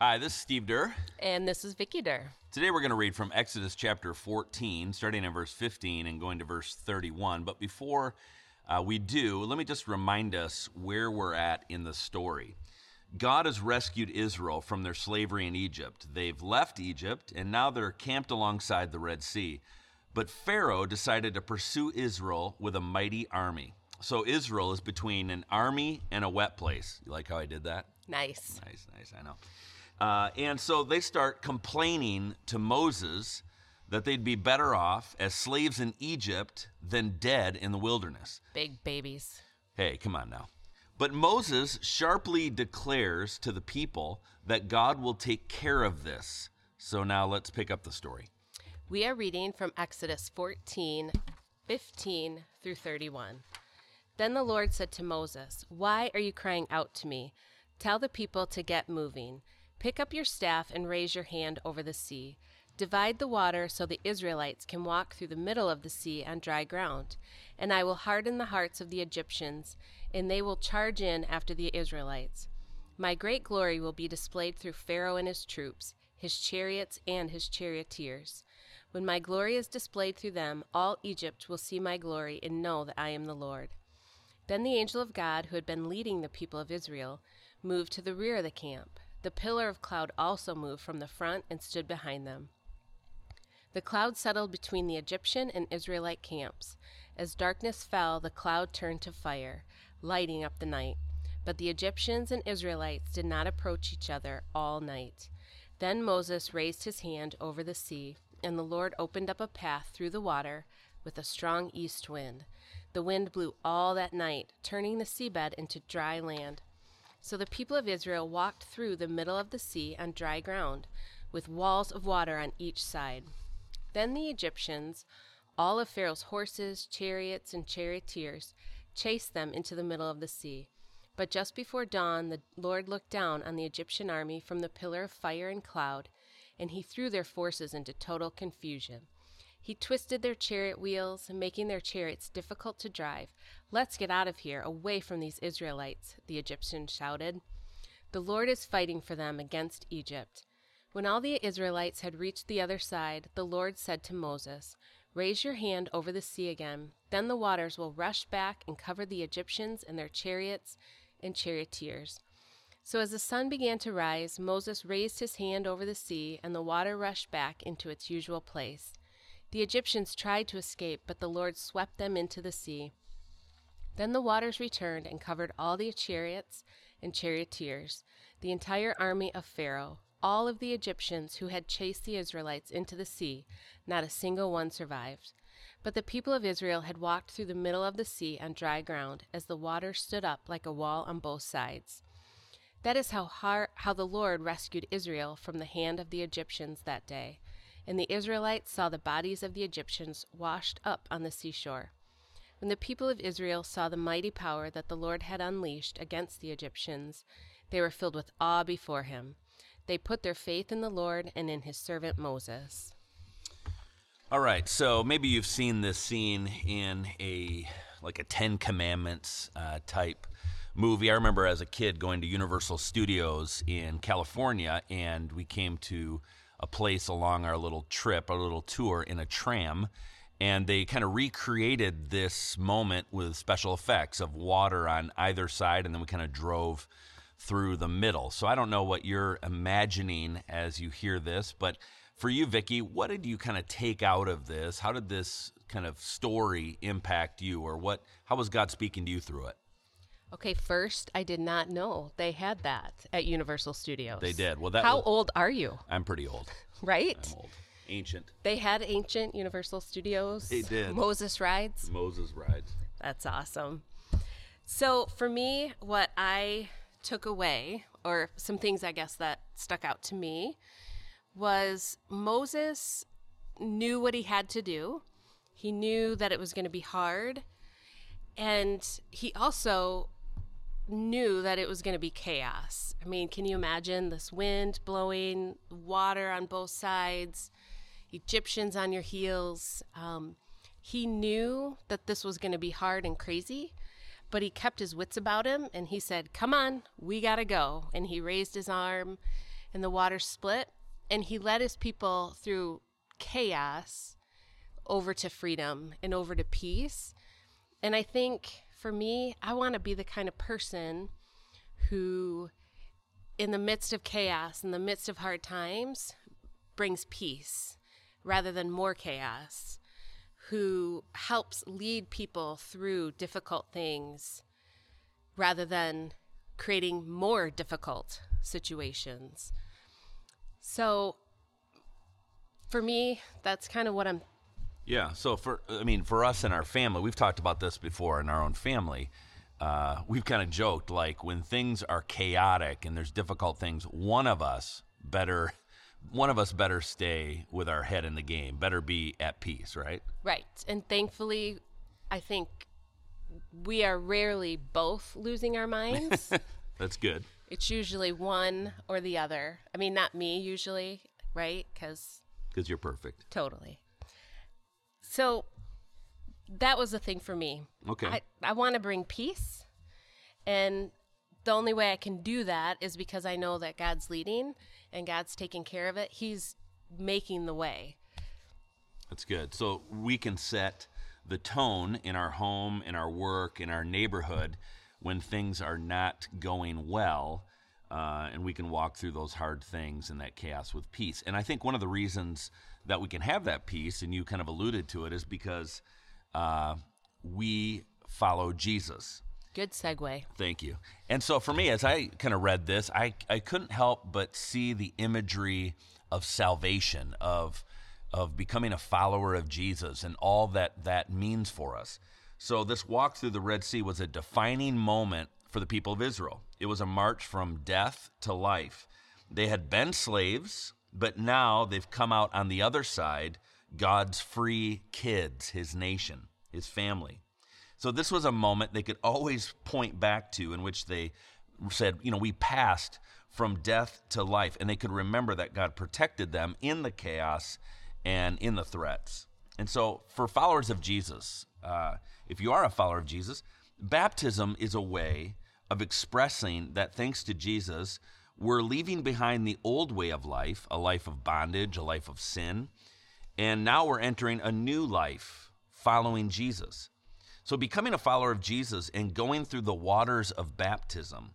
Hi, this is Steve Durr. And this is Vicky Durr. Today we're going to read from Exodus chapter 14, starting in verse 15 and going to verse 31. But before uh, we do, let me just remind us where we're at in the story. God has rescued Israel from their slavery in Egypt. They've left Egypt and now they're camped alongside the Red Sea. But Pharaoh decided to pursue Israel with a mighty army. So Israel is between an army and a wet place. You like how I did that? Nice. Nice, nice, I know. Uh, and so they start complaining to Moses that they'd be better off as slaves in Egypt than dead in the wilderness. Big babies. Hey, come on now. But Moses sharply declares to the people that God will take care of this. So now let's pick up the story. We are reading from Exodus 14, 15 through 31. Then the Lord said to Moses, Why are you crying out to me? Tell the people to get moving. Pick up your staff and raise your hand over the sea. Divide the water so the Israelites can walk through the middle of the sea on dry ground. And I will harden the hearts of the Egyptians, and they will charge in after the Israelites. My great glory will be displayed through Pharaoh and his troops, his chariots and his charioteers. When my glory is displayed through them, all Egypt will see my glory and know that I am the Lord. Then the angel of God, who had been leading the people of Israel, moved to the rear of the camp. The pillar of cloud also moved from the front and stood behind them. The cloud settled between the Egyptian and Israelite camps. As darkness fell, the cloud turned to fire, lighting up the night. But the Egyptians and Israelites did not approach each other all night. Then Moses raised his hand over the sea, and the Lord opened up a path through the water with a strong east wind. The wind blew all that night, turning the seabed into dry land. So the people of Israel walked through the middle of the sea on dry ground, with walls of water on each side. Then the Egyptians, all of Pharaoh's horses, chariots, and charioteers, chased them into the middle of the sea. But just before dawn, the Lord looked down on the Egyptian army from the pillar of fire and cloud, and he threw their forces into total confusion. He twisted their chariot wheels, making their chariots difficult to drive. Let's get out of here, away from these Israelites, the Egyptians shouted. The Lord is fighting for them against Egypt. When all the Israelites had reached the other side, the Lord said to Moses, Raise your hand over the sea again. Then the waters will rush back and cover the Egyptians and their chariots and charioteers. So as the sun began to rise, Moses raised his hand over the sea, and the water rushed back into its usual place. The Egyptians tried to escape, but the Lord swept them into the sea. Then the waters returned and covered all the chariots and charioteers, the entire army of Pharaoh, all of the Egyptians who had chased the Israelites into the sea. Not a single one survived. But the people of Israel had walked through the middle of the sea on dry ground, as the water stood up like a wall on both sides. That is how, har- how the Lord rescued Israel from the hand of the Egyptians that day and the Israelites saw the bodies of the Egyptians washed up on the seashore. When the people of Israel saw the mighty power that the Lord had unleashed against the Egyptians, they were filled with awe before him. They put their faith in the Lord and in his servant Moses. All right, so maybe you've seen this scene in a like a Ten Commandments uh, type movie. I remember as a kid going to Universal Studios in California, and we came to a place along our little trip, our little tour in a tram. And they kind of recreated this moment with special effects of water on either side, and then we kind of drove through the middle. So I don't know what you're imagining as you hear this, but for you, Vicki, what did you kind of take out of this? How did this kind of story impact you, or what? How was God speaking to you through it? Okay, first, I did not know they had that at Universal Studios. They did. Well, that How was- old are you? I'm pretty old. Right? I'm old, ancient. They had ancient Universal Studios. They did. Moses rides. Moses rides. That's awesome. So, for me, what I took away, or some things I guess that stuck out to me, was Moses knew what he had to do. He knew that it was going to be hard. And he also knew that it was going to be chaos. I mean, can you imagine this wind blowing, water on both sides, Egyptians on your heels? Um, he knew that this was going to be hard and crazy, but he kept his wits about him and he said, Come on, we got to go. And he raised his arm and the water split, and he led his people through chaos over to freedom and over to peace. And I think for me, I want to be the kind of person who, in the midst of chaos, in the midst of hard times, brings peace rather than more chaos, who helps lead people through difficult things rather than creating more difficult situations. So, for me, that's kind of what I'm Yeah. So for I mean, for us and our family, we've talked about this before in our own family. Uh, we've kind of joked like when things are chaotic and there's difficult things, one of us better, one of us better stay with our head in the game. Better be at peace, right? Right. And thankfully, I think we are rarely both losing our minds. That's good. it's usually one or the other. I mean, not me usually, right? Because Because you're perfect. totally. So that was the thing for me. Okay. I, I want to bring peace. And the only way I can do that is because I know that God's leading and God's taking care of it. He's making the way. That's good. So we can set the tone in our home, in our work, in our neighborhood when things are not going well, uh, and we can walk through those hard things and that chaos with peace. And I think one of the reasons that we can have that peace, and you kind of alluded to it, is because uh, we follow Jesus. Good segue. Thank you. And so for me, as I kind of read this, I, I couldn't help but see the imagery of salvation, of of becoming a follower of Jesus and all that that means for us. So this walk through the Red Sea was a defining moment for the people of Israel. It was a march from death to life. They had been slaves, but now they've come out on the other side, God's free kids, his nation, his family. So this was a moment they could always point back to in which they said, you know, we passed from death to life. And they could remember that God protected them in the chaos and in the threats. And so for followers of Jesus, uh, if you are a follower of Jesus, baptism is a way of expressing that thanks to Jesus, we're leaving behind the old way of life, a life of bondage, a life of sin, and now we're entering a new life following Jesus. So, becoming a follower of Jesus and going through the waters of baptism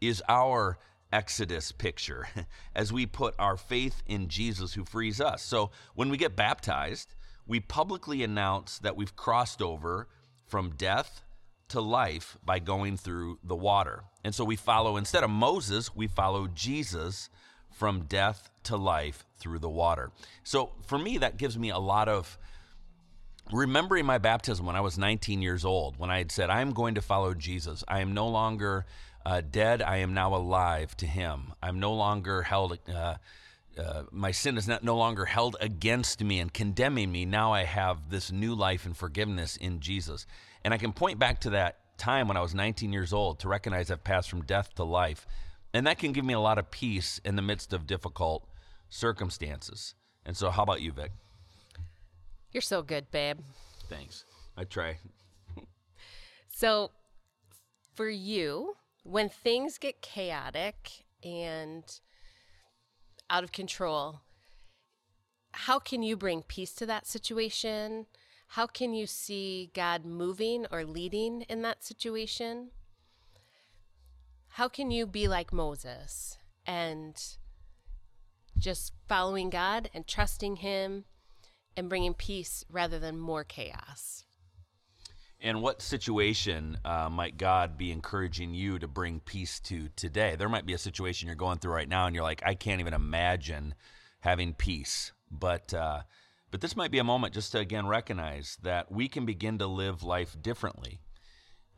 is our Exodus picture as we put our faith in Jesus who frees us. So, when we get baptized, we publicly announce that we've crossed over from death to life by going through the water. And so we follow, instead of Moses, we follow Jesus from death to life through the water. So for me, that gives me a lot of remembering my baptism when I was 19 years old, when I had said, I'm going to follow Jesus. I am no longer uh, dead, I am now alive to him. I'm no longer held. Uh, uh, my sin is not no longer held against me and condemning me. Now I have this new life and forgiveness in Jesus. And I can point back to that time when I was 19 years old to recognize I've passed from death to life. And that can give me a lot of peace in the midst of difficult circumstances. And so, how about you, Vic? You're so good, babe. Thanks. I try. So, for you, when things get chaotic and out of control, how can you bring peace to that situation? How can you see God moving or leading in that situation? How can you be like Moses and just following God and trusting Him and bringing peace rather than more chaos? And what situation uh, might God be encouraging you to bring peace to today? There might be a situation you're going through right now, and you're like, I can't even imagine having peace. But uh, but this might be a moment just to again recognize that we can begin to live life differently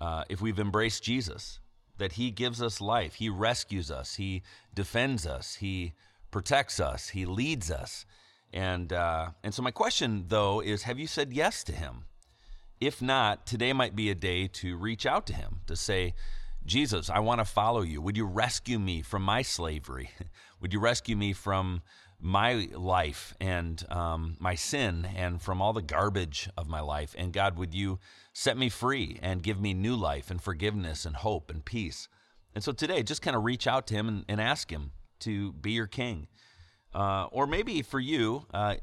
uh, if we've embraced Jesus. That He gives us life, He rescues us, He defends us, He protects us, He leads us. And uh, and so my question though is, have you said yes to Him? If not, today might be a day to reach out to him to say, Jesus, I want to follow you. Would you rescue me from my slavery? Would you rescue me from my life and um, my sin and from all the garbage of my life? And God, would you set me free and give me new life and forgiveness and hope and peace? And so today, just kind of reach out to him and, and ask him, to be your king. Uh, or maybe for you, uh,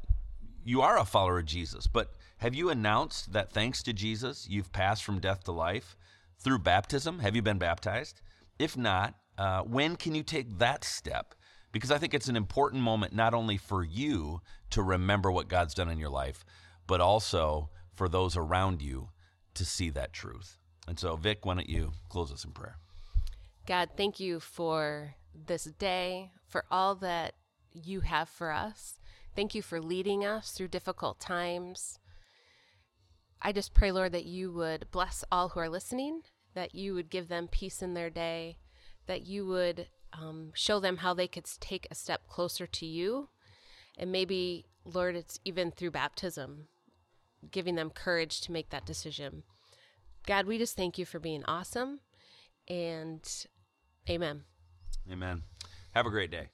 you are a follower of Jesus, but have you announced that thanks to Jesus, you've passed from death to life through baptism? Have you been baptized? If not, uh, when can you take that step? Because I think it's an important moment not only for you to remember what God's done in your life, but also for those around you to see that truth. And so, Vic, why don't you close us in prayer? God, thank you for this day, for all that you have for us. Thank you for leading us through difficult times. I just pray, Lord, that you would bless all who are listening, that you would give them peace in their day, that you would um, show them how they could take a step closer to you. And maybe, Lord, it's even through baptism, giving them courage to make that decision. God, we just thank you for being awesome. And amen. Amen. Have a great day.